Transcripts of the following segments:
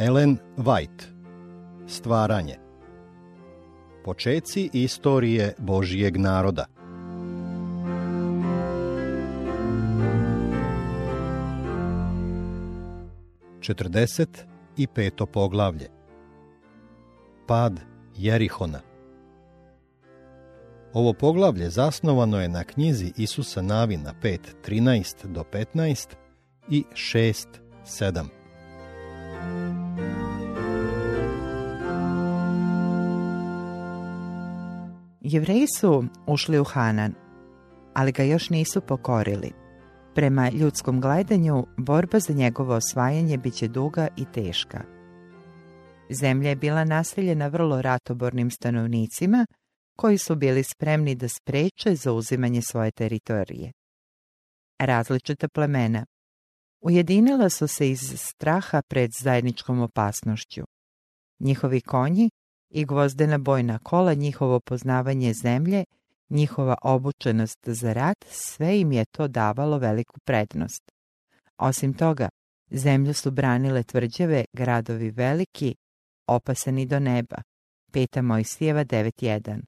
Ellen White. Stvaranje. Počeci istorije Božijeg naroda. Četrdeset i peto poglavlje. Pad Jerihona. Ovo poglavlje zasnovano je na knjizi Isusa Navina 5.13 do 15 i 6.7. Jevreji su ušli u Hanan, ali ga još nisu pokorili. Prema ljudskom gledanju, borba za njegovo osvajanje bit će duga i teška. Zemlja je bila naseljena vrlo ratobornim stanovnicima, koji su bili spremni da spreče zauzimanje svoje teritorije. Različita plemena ujedinila su se iz straha pred zajedničkom opasnošću. Njihovi konji i gvozdena bojna kola, njihovo poznavanje zemlje, njihova obučenost za rat, sve im je to davalo veliku prednost. Osim toga, zemlju su branile tvrđave, gradovi veliki, opasani do neba. Peta Mojsijeva 9.1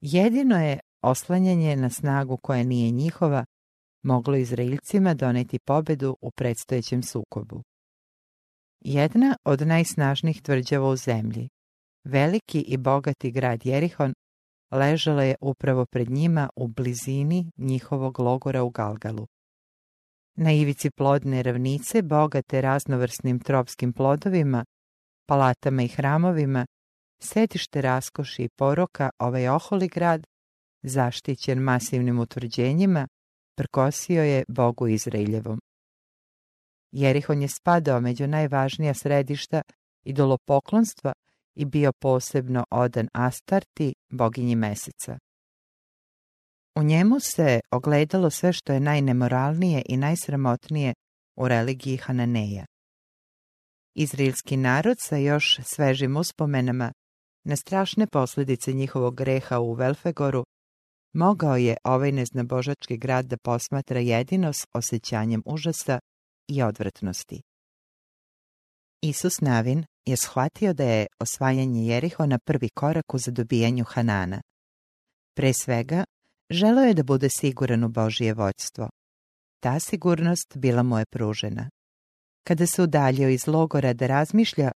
Jedino je oslanjanje na snagu koja nije njihova moglo Izraelcima doneti pobedu u predstojećem sukobu. Jedna od najsnažnijih tvrđava u zemlji, veliki i bogati grad Jerihon, ležala je upravo pred njima u blizini njihovog logora u Galgalu. Na ivici plodne ravnice, bogate raznovrsnim tropskim plodovima, palatama i hramovima, setište raskoši i poroka, ovaj oholi grad, zaštićen masivnim utvrđenjima, prkosio je Bogu Izraeljevom. Jerihon je spadao među najvažnija središta idolopoklonstva i bio posebno odan Astarti, boginji meseca. U njemu se ogledalo sve što je najnemoralnije i najsramotnije u religiji Hananeja. Izraelski narod sa još svežim uspomenama na strašne posljedice njihovog greha u Velfegoru mogao je ovaj neznabožački grad da posmatra jedino s osjećanjem užasa i odvratnosti. Isus Navin je shvatio da je osvajanje Jerihona prvi korak u zadobijanju Hanana. Pre svega, želeo je da bude siguran u Božije vođstvo. Ta sigurnost bila mu je pružena. Kada se udaljio iz logora da razmišlja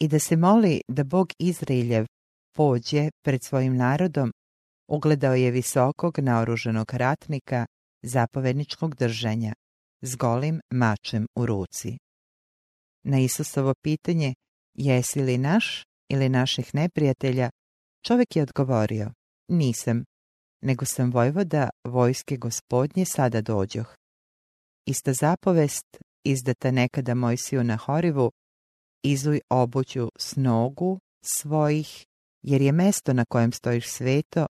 i da se moli da Bog Izraeljev pođe pred svojim narodom, ugledao je visokog naoruženog ratnika zapovedničkog držanja s golim mačem u ruci. Na Isusovo pitanje jesi li naš ili naših neprijatelja, čovjek je odgovorio nisam, nego sam vojvoda vojske gospodnje sada dođoh. Ista zapovest, izdata nekada Mojsiju na Horivu, izuj obuću s nogu svojih, jer je mesto na kojem stojiš sveto,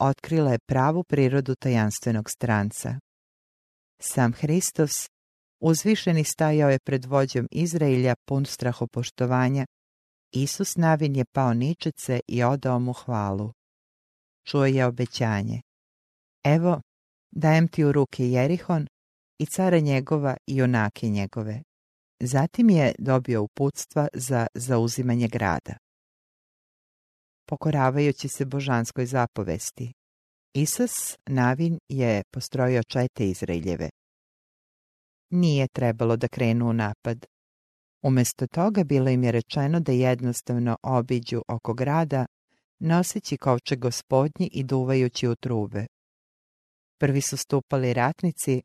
otkrila je pravu prirodu tajanstvenog stranca. Sam Hristos, uzvišeni stajao je pred vođom Izraelja pun strahopoštovanja, Isus navin je pao ničece i odao mu hvalu. Čuo je obećanje. Evo, dajem ti u ruke Jerihon i cara njegova i junake njegove. Zatim je dobio uputstva za zauzimanje grada. Pokoravajući se božanskoj zapovesti, Isus Navin je postrojio čete Izraeljeve. Nije trebalo da krenu u napad. Umjesto toga bilo im je rečeno da jednostavno obiđu oko grada, noseći kovče gospodnji i duvajući u trube. Prvi su stupali ratnici,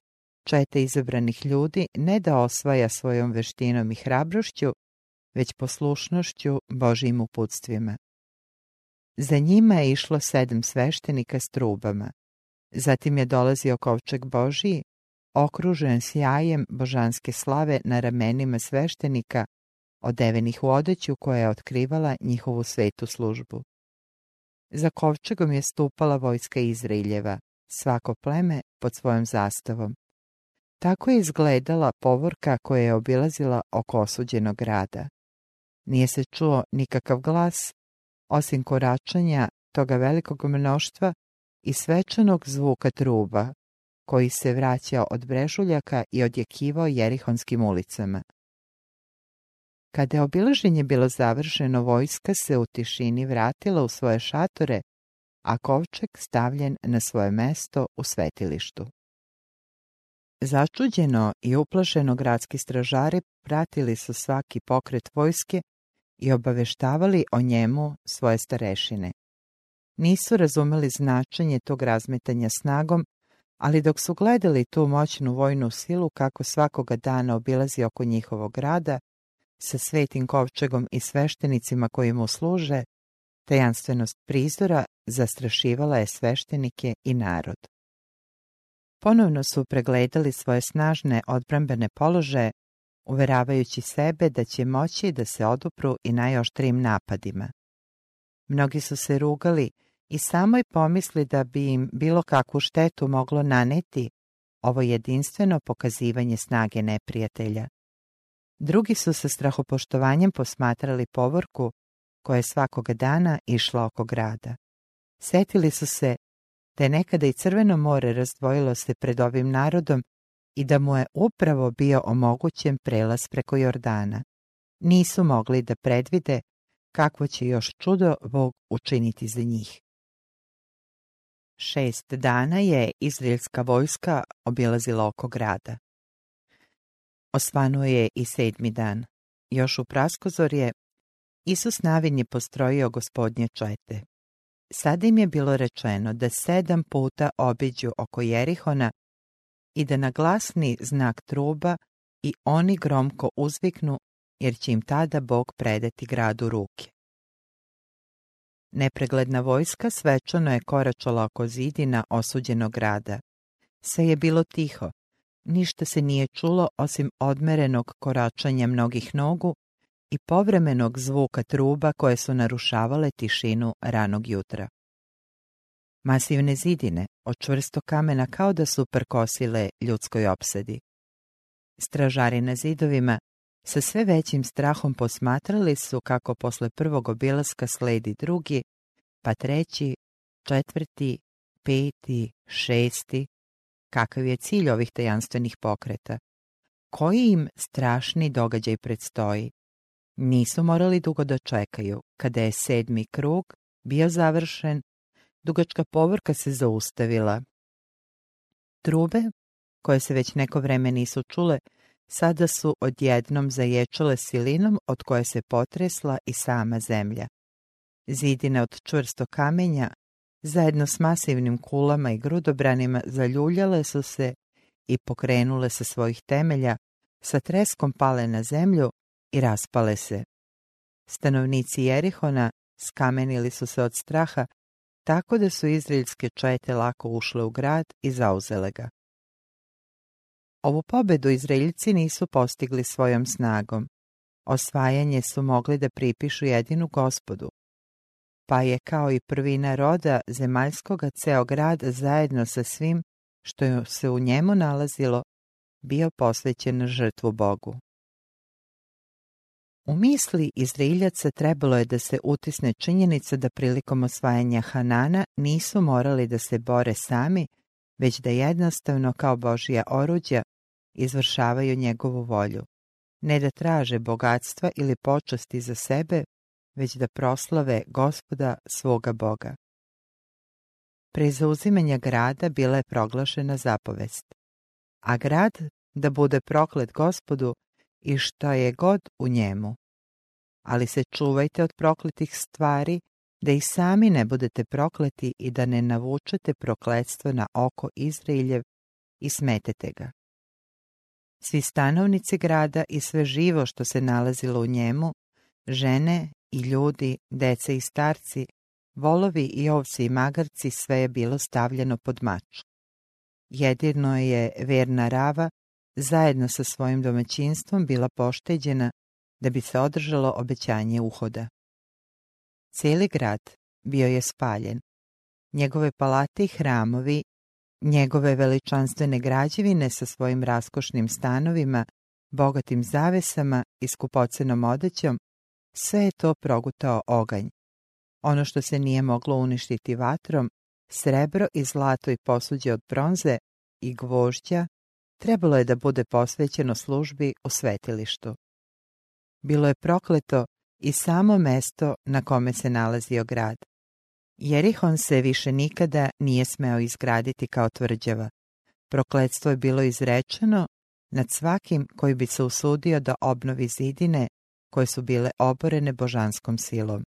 čete izabranih ljudi, ne da osvaja svojom veštinom i hrabrošću, već poslušnošću Božijim uputstvima. Za njima je išlo sedam sveštenika s trubama. Zatim je dolazio kovčeg Božiji, okružen sjajem božanske slave na ramenima sveštenika, odevenih u odeću koja je otkrivala njihovu svetu službu. Za kovčegom je stupala vojska Izraeljeva, svako pleme pod svojom zastavom. Tako je izgledala povorka koja je obilazila oko osuđenog grada. Nije se čuo nikakav glas, osim koračanja toga velikog mnoštva i svečanog zvuka truba, koji se vraćao od brežuljaka i odjekivao jerihonskim ulicama. Kada je obilaženje bilo završeno, vojska se u tišini vratila u svoje šatore, a kovčeg stavljen na svoje mesto u svetilištu. Začuđeno i uplašeno gradski stražari pratili su svaki pokret vojske i obaveštavali o njemu svoje starešine. Nisu razumeli značenje tog razmetanja snagom, ali dok su gledali tu moćnu vojnu silu kako svakoga dana obilazi oko njihovog grada, sa svetim kovčegom i sveštenicima koji mu služe, tajanstvenost prizora zastrašivala je sveštenike i narod. Ponovno su pregledali svoje snažne odbrambene položaje, uveravajući sebe da će moći da se odupru i najoštrijim napadima. Mnogi su se rugali i samoj pomisli da bi im bilo kakvu štetu moglo naneti ovo jedinstveno pokazivanje snage neprijatelja. Drugi su sa strahopoštovanjem posmatrali povorku koja je svakoga dana išla oko grada. Setili su se da je nekada i Crveno more razdvojilo se pred ovim narodom i da mu je upravo bio omogućen prelaz preko Jordana. Nisu mogli da predvide kakvo će još čudo Bog učiniti za njih. Šest dana je izraelska vojska obilazila oko grada. Osvanuo je i sedmi dan. Još u praskozorje Isus navin je postrojio gospodnje čete. Sada im je bilo rečeno da sedam puta obiđu oko Jerihona i da na glasni znak truba i oni gromko uzviknu, jer će im tada Bog predati gradu ruke. Nepregledna vojska svečano je koračala oko zidina osuđenog grada. Sve je bilo tiho, ništa se nije čulo osim odmerenog koračanja mnogih nogu i povremenog zvuka truba koje su narušavale tišinu ranog jutra. Masivne zidine od čvrsto kamena kao da su prkosile ljudskoj opsedi. Stražari na zidovima sa sve većim strahom posmatrali su kako posle prvog obilaska sledi drugi, pa treći, četvrti, peti, šesti. Kakav je cilj ovih tajanstvenih pokreta? Koji im strašni događaj predstoji? Nisu morali dugo da čekaju. Kada je sedmi krug bio završen, dugačka povorka se zaustavila. Trube, koje se već neko vreme nisu čule, sada su odjednom zaječale silinom od koje se potresla i sama zemlja. Zidine od čvrsto kamenja, zajedno s masivnim kulama i grudobranima, zaljuljale su se i pokrenule sa svojih temelja, sa treskom pale na zemlju i raspale se. Stanovnici Jerihona skamenili su se od straha, tako da su izraelske čete lako ušle u grad i zauzele ga. Ovu pobedu Izraeljci nisu postigli svojom snagom. Osvajanje su mogli da pripišu jedinu gospodu. Pa je kao i prvina roda zemaljskoga ceo grad zajedno sa svim što se u njemu nalazilo bio posvećen žrtvu Bogu. U misli Izraeljaca trebalo je da se utisne činjenica da prilikom osvajanja Hanana nisu morali da se bore sami, već da jednostavno kao Božija oruđa izvršavaju njegovu volju. Ne da traže bogatstva ili počasti za sebe, već da proslave gospoda svoga Boga. Pre zauzimanja grada bila je proglašena zapovest. A grad da bude proklet gospodu i što je god u njemu. Ali se čuvajte od prokletih stvari, da i sami ne budete prokleti i da ne navučete prokletstvo na oko Izraeljev i smetete ga. Svi stanovnici grada i sve živo što se nalazilo u njemu, žene i ljudi, dece i starci, volovi i ovci i magarci, sve je bilo stavljeno pod mač. Jedino je verna rava zajedno sa svojim domaćinstvom bila pošteđena da bi se održalo obećanje uhoda. Cijeli grad bio je spaljen. Njegove palate i hramovi, njegove veličanstvene građevine sa svojim raskošnim stanovima, bogatim zavesama i skupocenom odećom, sve je to progutao oganj. Ono što se nije moglo uništiti vatrom, srebro i zlato i posuđe od bronze i gvožđa, trebalo je da bude posvećeno službi u svetilištu. bilo je prokleto i samo mesto na kome se nalazio grad. Jerihon se više nikada nije smeo izgraditi kao tvrđava. Prokletstvo je bilo izrečeno nad svakim koji bi se usudio da obnovi zidine koje su bile oborene božanskom silom.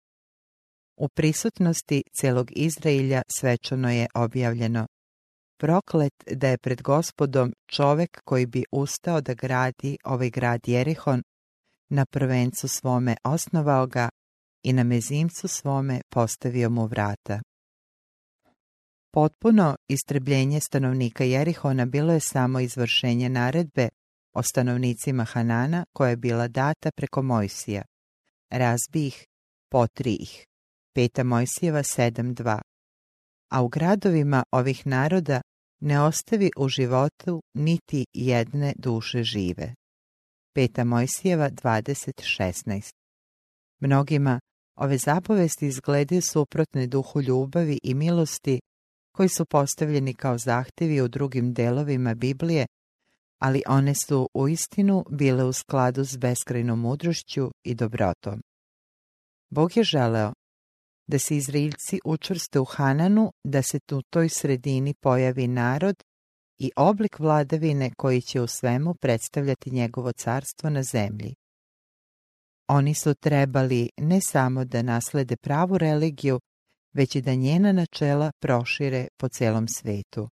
U prisutnosti celog Izrailja svečano je objavljeno proklet da je pred gospodom čovek koji bi ustao da gradi ovaj grad Jerihon, na prvencu svome osnovao ga i na mezimcu svome postavio mu vrata. Potpuno istrebljenje stanovnika Jerihona bilo je samo izvršenje naredbe o stanovnicima Hanana koja je bila data preko Mojsija. Razbi ih, potri ih. Peta Mojsijeva 7.2 A u gradovima ovih naroda ne ostavi u životu niti jedne duše žive. Peta Mojsijeva 20.16 Mnogima ove zapovesti izgledaju suprotne duhu ljubavi i milosti koji su postavljeni kao zahtjevi u drugim delovima Biblije, ali one su u istinu bile u skladu s beskrajnom mudrošću i dobrotom. Bog je želeo da se Izraelci učvrste u Hananu, da se u toj sredini pojavi narod i oblik vladavine koji će u svemu predstavljati njegovo carstvo na zemlji. Oni su trebali ne samo da naslede pravu religiju, već i da njena načela prošire po celom svetu.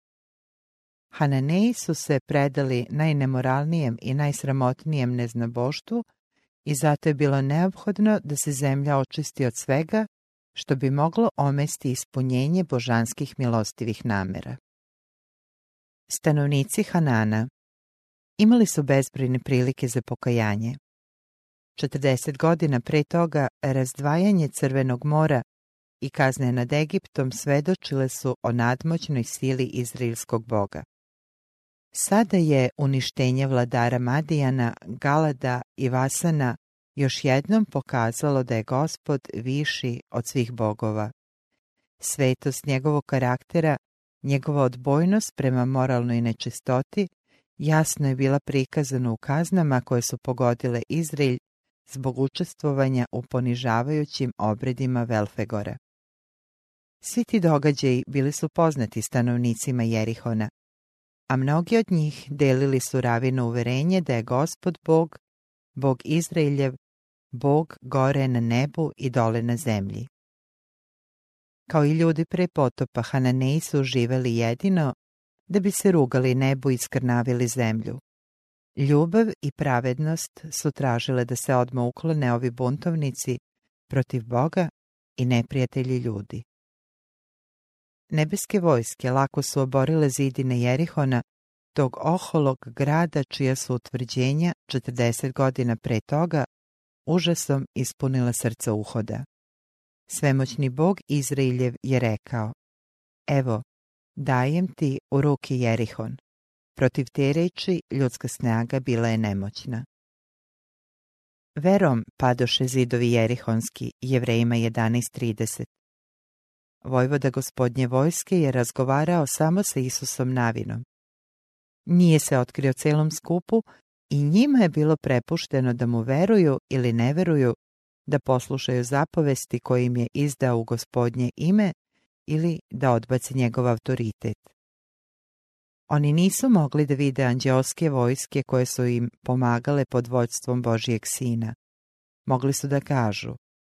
Hananeji su se predali najnemoralnijem i najsramotnijem neznaboštvu i zato je bilo neophodno da se zemlja očisti od svega što bi moglo omesti ispunjenje božanskih milostivih namera. Stanovnici Hanana imali su bezbrojne prilike za pokajanje. 40 godina pre toga razdvajanje Crvenog mora i kazne nad Egiptom svedočile su o nadmoćnoj sili izraelskog boga. Sada je uništenje vladara Madijana, Galada i Vasana još jednom pokazalo da je gospod viši od svih bogova. Svetost njegovog karaktera, njegova odbojnost prema moralnoj nečistoti jasno je bila prikazana u kaznama koje su pogodile Izrael zbog učestvovanja u ponižavajućim obredima Velfegora. Svi ti događaji bili su poznati stanovnicima Jerihona, a mnogi od njih delili su ravino uverenje da je gospod Bog, Bog Izraeljev, Bog gore na nebu i dole na zemlji. Kao i ljudi pre potopa, Hananeji su živeli jedino da bi se rugali nebu i skrnavili zemlju. Ljubav i pravednost su tražile da se odmah uklone ovi buntovnici protiv Boga i neprijatelji ljudi. Nebeske vojske lako su oborile zidine Jerihona, tog oholog grada čija su utvrđenja 40 godina pre toga užasom ispunila srca uhoda. Svemoćni bog Izrailjev je rekao, evo, dajem ti u ruki Jerihon. Protiv te reči ljudska snaga bila je nemoćna. Verom padoše zidovi Jerihonski, jevrejima 11.30. Vojvoda gospodnje vojske je razgovarao samo sa Isusom Navinom. Nije se otkrio celom skupu i njima je bilo prepušteno da mu veruju ili ne veruju, da poslušaju zapovesti koje im je izdao u gospodnje ime ili da odbace njegov autoritet. Oni nisu mogli da vide anđeoske vojske koje su im pomagale pod vođstvom Božijeg sina. Mogli su da kažu,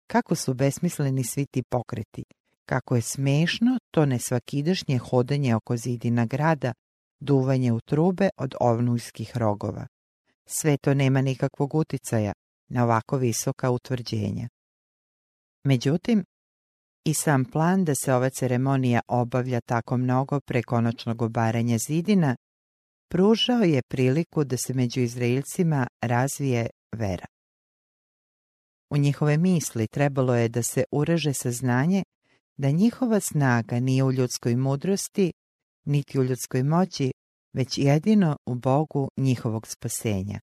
kako su besmisleni svi ti pokreti, kako je smešno to nesvakidašnje hodanje oko zidina grada, duvanje u trube od ovnujskih rogova. Sve to nema nikakvog uticaja na ovako visoka utvrđenja. Međutim, i sam plan da se ova ceremonija obavlja tako mnogo pre konačnog obaranja zidina, pružao je priliku da se među Izraelcima razvije vera. U njihove misli trebalo je da se ureže saznanje da njihova snaga nije u ljudskoj mudrosti, niti u ljudskoj moći, već jedino u Bogu njihovog spasenja.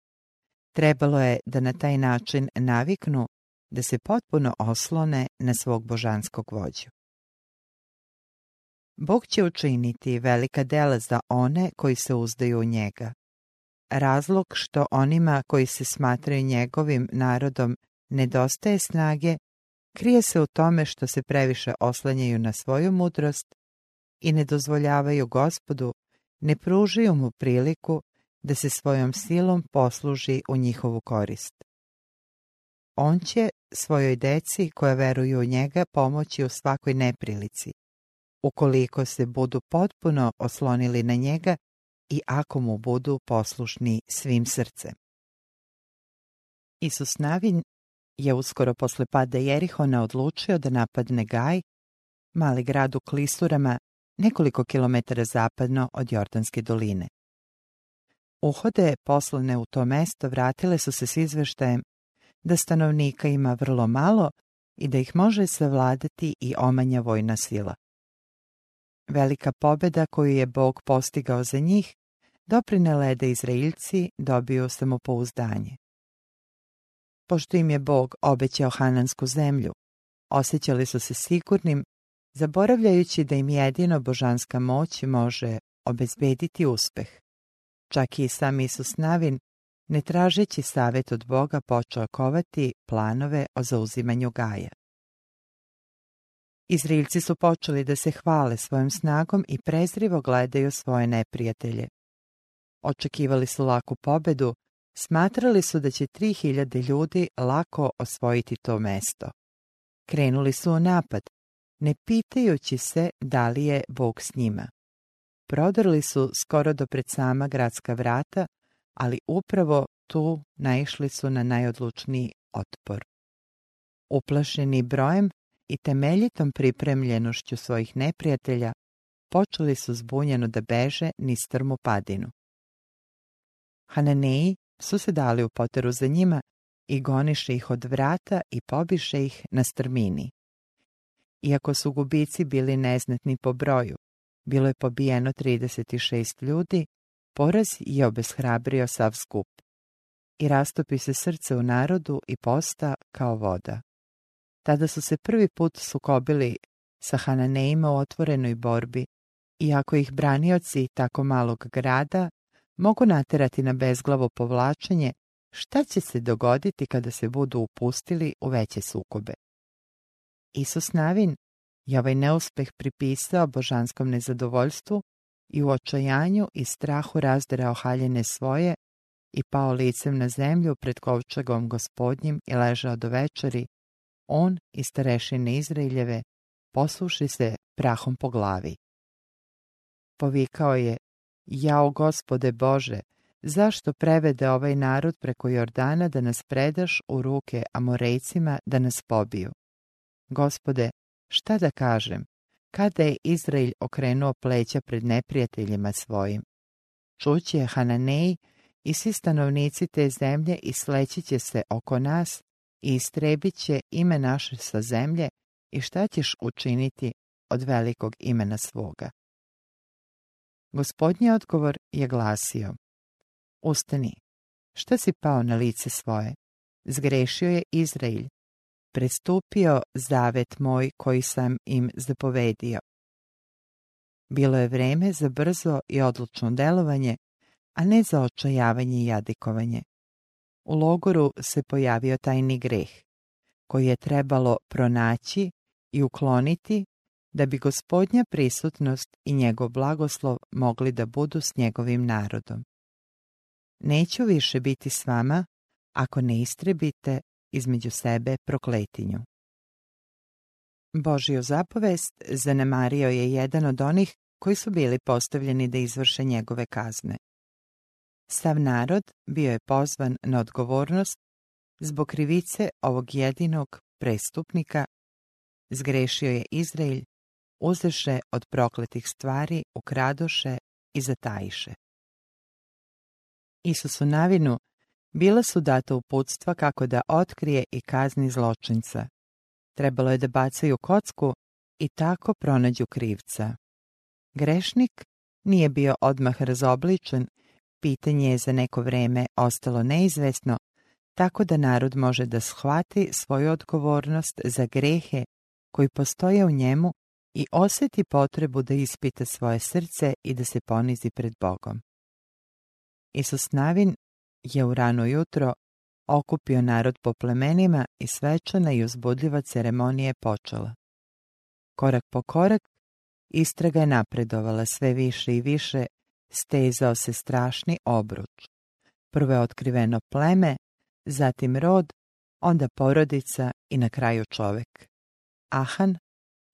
Trebalo je da na taj način naviknu da se potpuno oslone na svog božanskog vođu. Bog će učiniti velika dela za one koji se uzdaju u njega. razlog što onima koji se smatraju njegovim narodom nedostaje snage, krije se u tome što se previše oslanjaju na svoju mudrost i ne dozvoljavaju gospodu, ne pružaju mu priliku da se svojom silom posluži u njihovu korist. On će svojoj deci koja veruju u njega pomoći u svakoj neprilici, ukoliko se budu potpuno oslonili na njega i ako mu budu poslušni svim srcem. Isus Navin je uskoro posle pada Jerihona odlučio da napadne Gaj, mali grad u Klisurama, nekoliko kilometara zapadno od Jordanske doline. Uhode poslane u to mesto vratile su se s izveštajem da stanovnika ima vrlo malo i da ih može savladati i omanja vojna sila. Velika pobjeda koju je Bog postigao za njih doprinela je da Izraelci dobiju samopouzdanje. Pošto im je Bog obećao Hanansku zemlju, osjećali su se sigurnim, zaboravljajući da im jedino božanska moć može obezbediti uspeh. Čak i sam Isus Navin, ne tražeći savjet od Boga, počeo kovati planove o zauzimanju Gaja. Izraelci su počeli da se hvale svojom snagom i prezrivo gledaju svoje neprijatelje. Očekivali su laku pobedu, smatrali su da će 3000 ljudi lako osvojiti to mesto. Krenuli su u napad, ne pitajući se da li je Bog s njima. Prodrli su skoro do pred sama gradska vrata, ali upravo tu naišli su na najodlučniji otpor. Uplašeni brojem i temeljitom pripremljenošću svojih neprijatelja, počeli su zbunjeno da beže niz strmu padinu. Hananeji su se dali u poteru za njima i goniše ih od vrata i pobiše ih na strmini. Iako su gubici bili neznatni po broju, bilo je pobijeno 36 ljudi, poraz je obeshrabrio sav skup. I rastopi se srce u narodu i posta kao voda. Tada su se prvi put sukobili sa Hananejima u otvorenoj borbi, iako ih branioci tako malog grada mogu naterati na bezglavo povlačenje, šta će se dogoditi kada se budu upustili u veće sukobe. Isus Navin je ovaj neuspeh pripisao božanskom nezadovoljstvu i u očajanju i strahu razderao haljene svoje i pao licem na zemlju pred kovčegom gospodnjim i ležao do večeri, on i starešine Izraeljeve posluši se prahom po glavi. Povikao je, jao gospode Bože, zašto prevede ovaj narod preko Jordana da nas predaš u ruke Amorejcima da nas pobiju? Gospode, šta da kažem, kada je Izrael okrenuo pleća pred neprijateljima svojim? Čuće Hananej i svi stanovnici te zemlje i sleći će se oko nas i istrebit će ime naše sa zemlje i šta ćeš učiniti od velikog imena svoga. Gospodnji odgovor je glasio, Ustani, šta si pao na lice svoje? Zgrešio je Izrael, prestupio zavet moj koji sam im zapovedio. Bilo je vreme za brzo i odlučno delovanje, a ne za očajavanje i jadikovanje. U logoru se pojavio tajni greh, koji je trebalo pronaći i ukloniti da bi gospodnja prisutnost i njegov blagoslov mogli da budu s njegovim narodom. Neću više biti s vama ako ne istrebite između sebe prokletinju. Božiju zapovest zanemario je jedan od onih koji su bili postavljeni da izvrše njegove kazne. Sav narod bio je pozvan na odgovornost zbog krivice ovog jedinog prestupnika, zgrešio je Izrael, uzeše od prokletih stvari, ukradoše i zatajiše. Isusu navinu bila su data uputstva kako da otkrije i kazni zločinca. Trebalo je da bacaju kocku i tako pronađu krivca. Grešnik nije bio odmah razobličen pitanje je za neko vreme ostalo neizvesno, tako da narod može da shvati svoju odgovornost za grehe koji postoje u njemu i osjeti potrebu da ispita svoje srce i da se ponizi pred Bogom. Isus Navin je u rano jutro okupio narod po plemenima i svečana i uzbudljiva ceremonija je počela. Korak po korak istraga je napredovala sve više i više, stezao se strašni obruč. Prvo je otkriveno pleme, zatim rod, onda porodica i na kraju čovek. Ahan,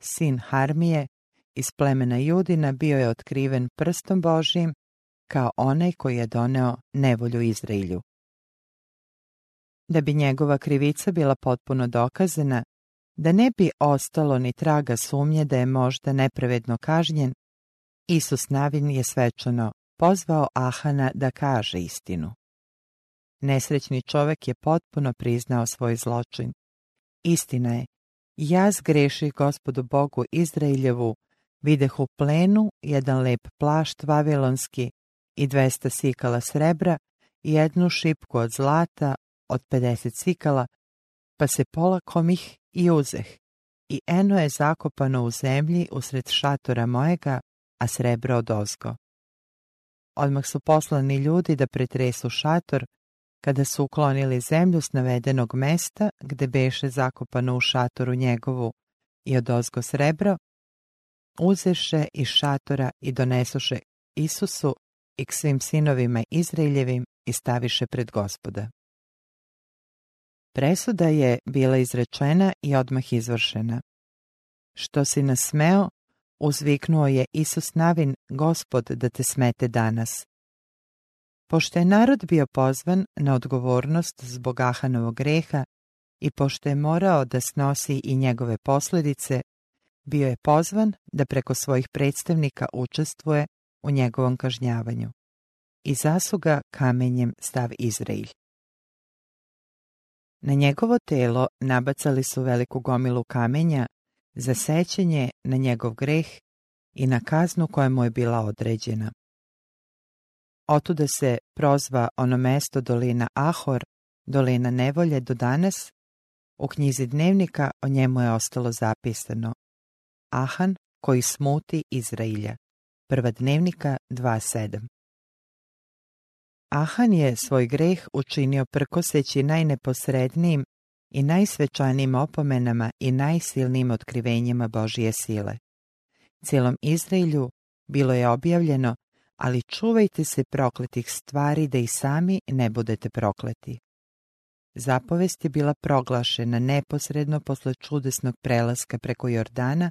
sin Harmije, iz plemena Judina bio je otkriven prstom Božijim kao onaj koji je doneo nevolju Izraelju. Da bi njegova krivica bila potpuno dokazana, da ne bi ostalo ni traga sumnje da je možda nepravedno kažnjen, Isus Navin je svečano pozvao Ahana da kaže istinu. Nesrećni čovek je potpuno priznao svoj zločin. Istina je, ja zgreših gospodu Bogu Izraeljevu, videh u plenu jedan lep plašt vavilonski i dvesta sikala srebra i jednu šipku od zlata od 50 sikala, pa se polakom ih i uzeh. I eno je zakopano u zemlji usred šatora mojega, a srebro od ozgo. Odmah su poslani ljudi da pretresu šator, kada su uklonili zemlju s navedenog mesta, gde beše zakopano u šatoru njegovu i od ozgo srebro, uzeše iz šatora i donesoše Isusu i k svim sinovima Izraeljevim i staviše pred gospoda. Presuda je bila izrečena i odmah izvršena. Što si nasmeo, uzviknuo je Isus Navin, gospod da te smete danas. Pošto je narod bio pozvan na odgovornost zbog Ahanovog greha i pošto je morao da snosi i njegove posljedice, bio je pozvan da preko svojih predstavnika učestvuje u njegovom kažnjavanju. I zasuga kamenjem stav Izrailj. Na njegovo telo nabacali su veliku gomilu kamenja za sećenje na njegov greh i na kaznu koja mu je bila određena. Otuda se prozva ono mesto dolina Ahor, dolina nevolje do danas, u knjizi dnevnika o njemu je ostalo zapisano Ahan koji smuti Izrailja. Prva dnevnika 2.7 Ahan je svoj greh učinio prkoseći najneposrednijim i najsvečanijim opomenama i najsilnijim otkrivenjima Božije sile. Cijelom Izraelju bilo je objavljeno, ali čuvajte se prokletih stvari da i sami ne budete prokleti. Zapovest je bila proglašena neposredno posle čudesnog prelaska preko Jordana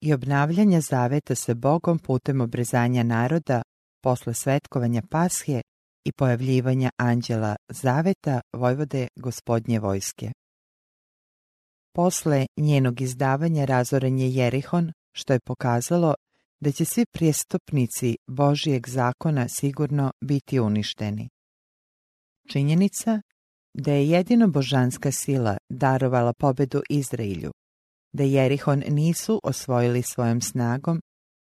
i obnavljanja zaveta sa Bogom putem obrezanja naroda posle svetkovanja Pashe i pojavljivanja anđela Zaveta Vojvode gospodnje vojske. Posle njenog izdavanja razoren je Jerihon, što je pokazalo da će svi prijestupnici Božijeg zakona sigurno biti uništeni. Činjenica da je jedino božanska sila darovala pobedu Izraelju, da Jerihon nisu osvojili svojom snagom,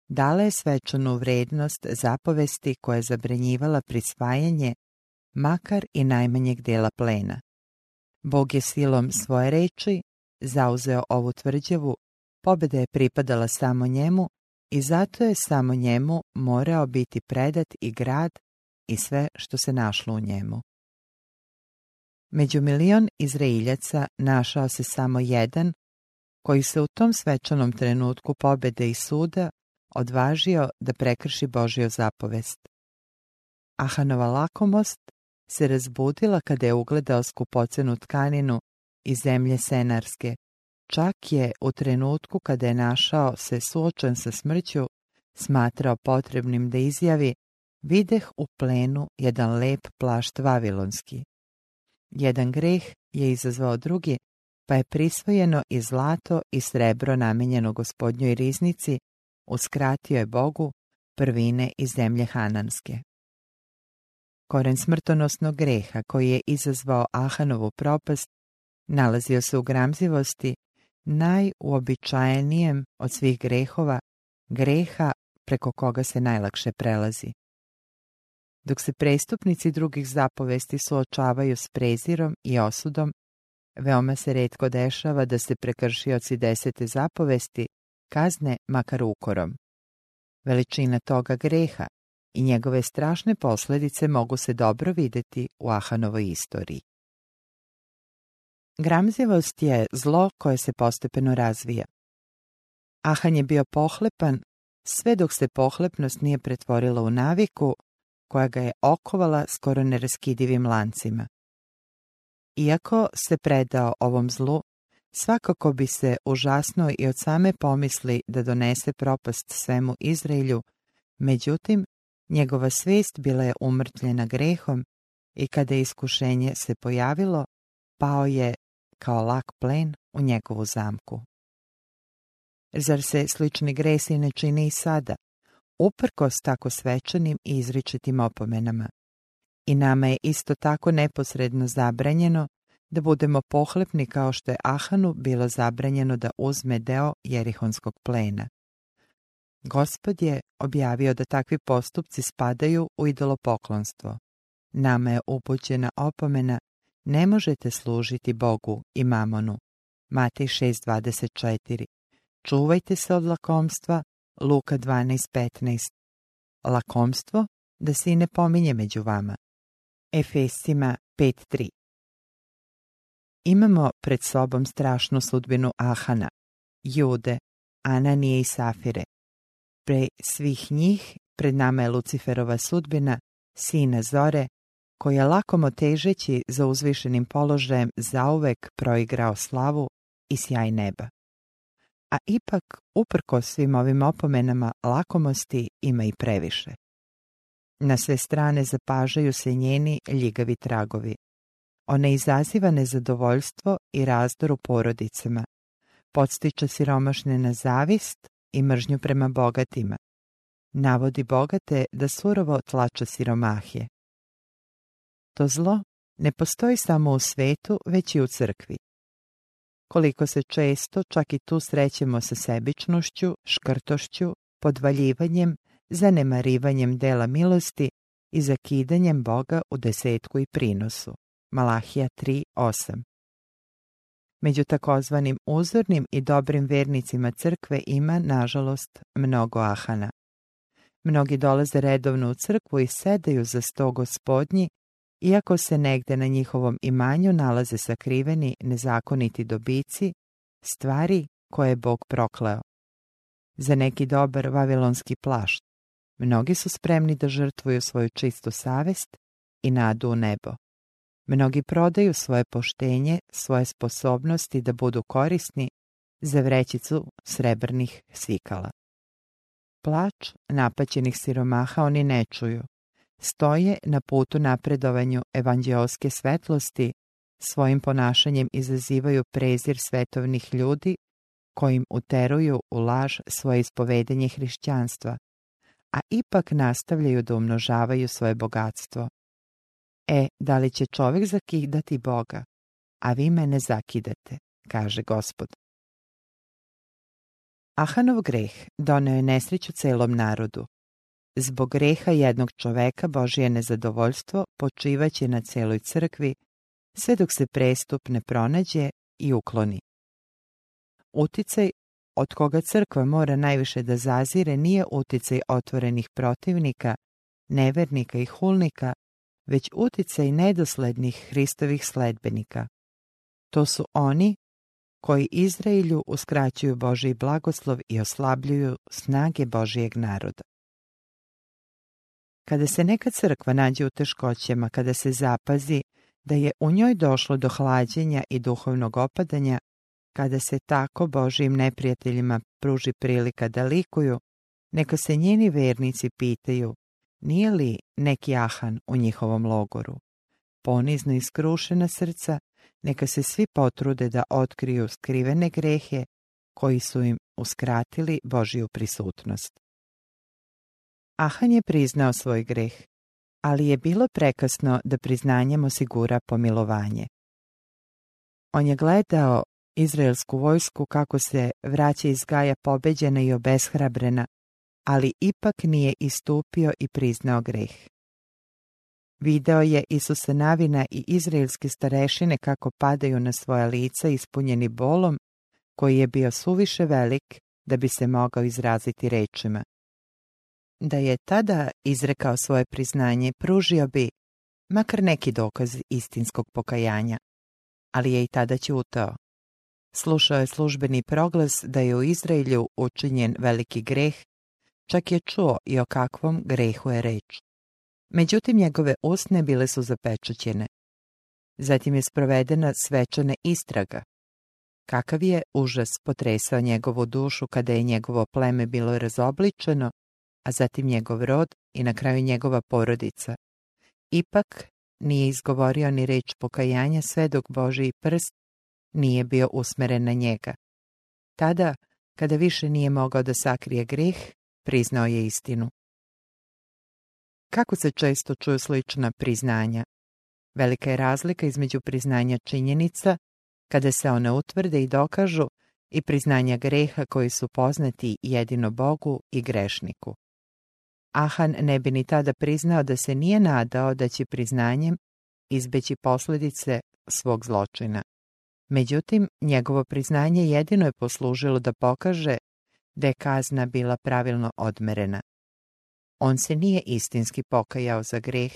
dala je svečanu vrednost zapovesti koja je zabranjivala prisvajanje makar i najmanjeg dela plena. Bog je silom svoje reči zauzeo ovu tvrđavu, pobjeda je pripadala samo njemu i zato je samo njemu morao biti predat i grad i sve što se našlo u njemu. Među milion Izraeljaca našao se samo jedan koji se u tom svečanom trenutku pobjede i suda odvažio da prekrši Božju zapovest. Ahanova lakomost se razbudila kada je ugledao skupocenu tkaninu iz zemlje Senarske. Čak je u trenutku kada je našao se suočen sa smrću, smatrao potrebnim da izjavi videh u plenu jedan lep plašt vavilonski. Jedan greh je izazvao drugi, pa je prisvojeno i zlato i srebro namenjeno gospodnjoj riznici, uskratio je Bogu prvine iz zemlje Hananske. Koren smrtonosnog greha koji je izazvao Ahanovu propast nalazio se u gramzivosti najuobičajenijem od svih grehova, greha preko koga se najlakše prelazi. Dok se prestupnici drugih zapovesti suočavaju s prezirom i osudom, veoma se redko dešava da se prekršioci desete zapovesti kazne makar ukorom. Veličina toga greha i njegove strašne posljedice mogu se dobro vidjeti u Ahanovoj istoriji. Gramzjevost je zlo koje se postepeno razvija. Ahan je bio pohlepan sve dok se pohlepnost nije pretvorila u naviku koja ga je okovala skoro neraskidivim lancima. Iako se predao ovom zlu, svakako bi se užasno i od same pomisli da donese propast svemu Izraelju, međutim, njegova svijest bila je umrtljena grehom i kada je iskušenje se pojavilo, pao je kao lak plen u njegovu zamku. Zar se slični gresi ne čini i sada, uprkos tako svečanim i izričitim opomenama? I nama je isto tako neposredno zabranjeno da budemo pohlepni kao što je Ahanu bilo zabranjeno da uzme deo jerihonskog plena. Gospod je objavio da takvi postupci spadaju u idolopoklonstvo. Nama je upućena opomena ne možete služiti Bogu i mamonu. Matej 6.24 Čuvajte se od lakomstva. Luka 12.15 Lakomstvo da se i ne pominje među vama. Efesima 5.3 Imamo pred sobom strašnu sudbinu Ahana, Jude, Ananije i Safire. Pre svih njih pred nama je Luciferova sudbina, sina Zore, koji je lakomo težeći za uzvišenim položajem zauvek proigrao slavu i sjaj neba. A ipak, uprko svim ovim opomenama, lakomosti ima i previše. Na sve strane zapažaju se njeni ljigavi tragovi. Ona izaziva nezadovoljstvo i razdor u porodicama. Podstiče siromašne na zavist i mržnju prema bogatima. Navodi bogate da surovo tlača siromahje. To zlo ne postoji samo u svetu, već i u crkvi. Koliko se često čak i tu srećemo sa sebičnošću, škrtošću, podvaljivanjem, zanemarivanjem dela milosti i zakidanjem Boga u desetku i prinosu. Malahija 3.8 Među takozvanim uzornim i dobrim vernicima crkve ima, nažalost, mnogo ahana. Mnogi dolaze redovno u crkvu i sedaju za sto gospodnji iako se negde na njihovom imanju nalaze sakriveni nezakoniti dobici, stvari koje je Bog prokleo. Za neki dobar vavilonski plašt, mnogi su spremni da žrtvuju svoju čistu savest i nadu u nebo. Mnogi prodaju svoje poštenje, svoje sposobnosti da budu korisni za vrećicu srebrnih svikala. Plač napaćenih siromaha oni ne čuju, stoje na putu napredovanju evanđeoske svetlosti, svojim ponašanjem izazivaju prezir svetovnih ljudi kojim uteruju u laž svoje ispovedenje hrišćanstva, a ipak nastavljaju da umnožavaju svoje bogatstvo. E, da li će čovjek zakidati Boga, a vi mene zakidate, kaže gospod. Ahanov greh doneo je nesreću celom narodu, Zbog greha jednog čoveka Božije nezadovoljstvo počivaće na celoj crkvi, sve dok se prestup ne pronađe i ukloni. Uticaj od koga crkva mora najviše da zazire nije uticaj otvorenih protivnika, nevernika i hulnika, već uticaj nedoslednih Hristovih sledbenika. To su oni koji Izraelju uskraćuju Božiji blagoslov i oslabljuju snage Božijeg naroda. Kada se neka crkva nađe u teškoćama, kada se zapazi da je u njoj došlo do hlađenja i duhovnog opadanja, kada se tako Božijim neprijateljima pruži prilika da likuju, neka se njeni vernici pitaju nije li neki ahan u njihovom logoru. Ponizno i skrušena srca, neka se svi potrude da otkriju skrivene grehe koji su im uskratili Božiju prisutnost. Ahan je priznao svoj greh, ali je bilo prekasno da priznanjem osigura pomilovanje. On je gledao izraelsku vojsku kako se vraća iz Gaja pobeđena i obeshrabrena, ali ipak nije istupio i priznao greh. Video je Isusa Navina i izraelske starešine kako padaju na svoja lica ispunjeni bolom, koji je bio suviše velik da bi se mogao izraziti rečima. da je tada izrekao svoje priznanje, pružio bi makar neki dokaz istinskog pokajanja, ali je i tada ćutao. Slušao je službeni proglas da je u Izraelju učinjen veliki greh, čak je čuo i o kakvom grehu je reč. Međutim, njegove usne bile su zapečućene. Zatim je sprovedena svečana istraga. Kakav je užas potresao njegovu dušu kada je njegovo pleme bilo razobličeno, a zatim njegov rod i na kraju njegova porodica. Ipak nije izgovorio ni reč pokajanja sve dok Božiji prst nije bio usmeren na njega. Tada, kada više nije mogao da sakrije greh, priznao je istinu. Kako se često čuju slična priznanja? Velika je razlika između priznanja činjenica, kada se one utvrde i dokažu, i priznanja greha koji su poznati jedino Bogu i grešniku. Ahan ne bi ni tada priznao da se nije nadao da će priznanjem izbeći posljedice svog zločina. Međutim, njegovo priznanje jedino je poslužilo da pokaže da je kazna bila pravilno odmerena. On se nije istinski pokajao za greh,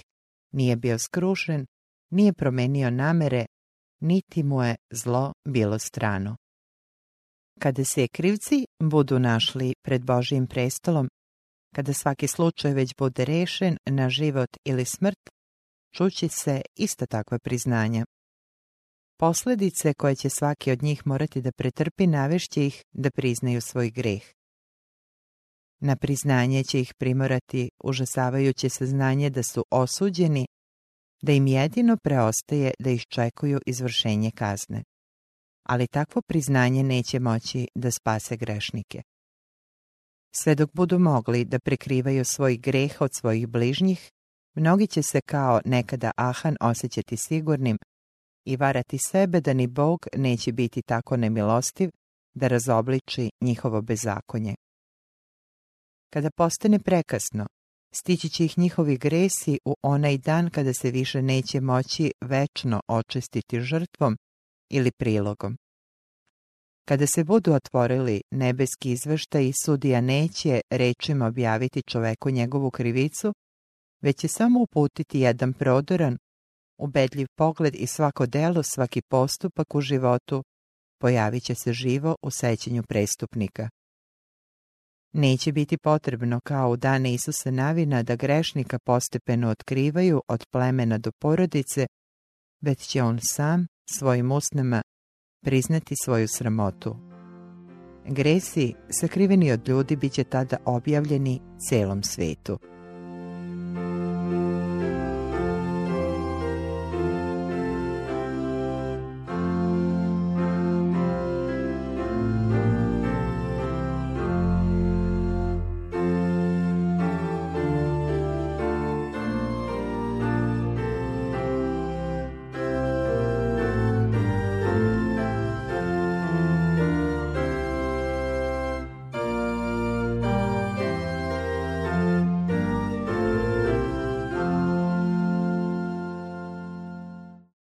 nije bio skrušen, nije promenio namere, niti mu je zlo bilo strano. Kada se krivci budu našli pred Božijim prestolom, kada svaki slučaj već bude rešen na život ili smrt, čući se ista takva priznanja. Posljedice koje će svaki od njih morati da pretrpi navešće ih da priznaju svoj greh. Na priznanje će ih primorati užasavajuće saznanje da su osuđeni, da im jedino preostaje da iščekuju izvršenje kazne. Ali takvo priznanje neće moći da spase grešnike. Sve dok budu mogli da prekrivaju svoj greh od svojih bližnjih, mnogi će se kao nekada Ahan osjećati sigurnim i varati sebe da ni Bog neće biti tako nemilostiv da razobliči njihovo bezakonje. Kada postane prekasno, stići će ih njihovi gresi u onaj dan kada se više neće moći večno očistiti žrtvom ili prilogom. Kada se budu otvorili nebeski izveštaj i sudija neće rečima objaviti čoveku njegovu krivicu, već će samo uputiti jedan prodoran, ubedljiv pogled i svako delo, svaki postupak u životu, pojavit će se živo u sećanju prestupnika. Neće biti potrebno kao u dane Isusa Navina da grešnika postepeno otkrivaju od plemena do porodice, već će on sam svojim usnama priznati svoju sramotu. Gresi, sakriveni od ljudi, bit će tada objavljeni celom svetu.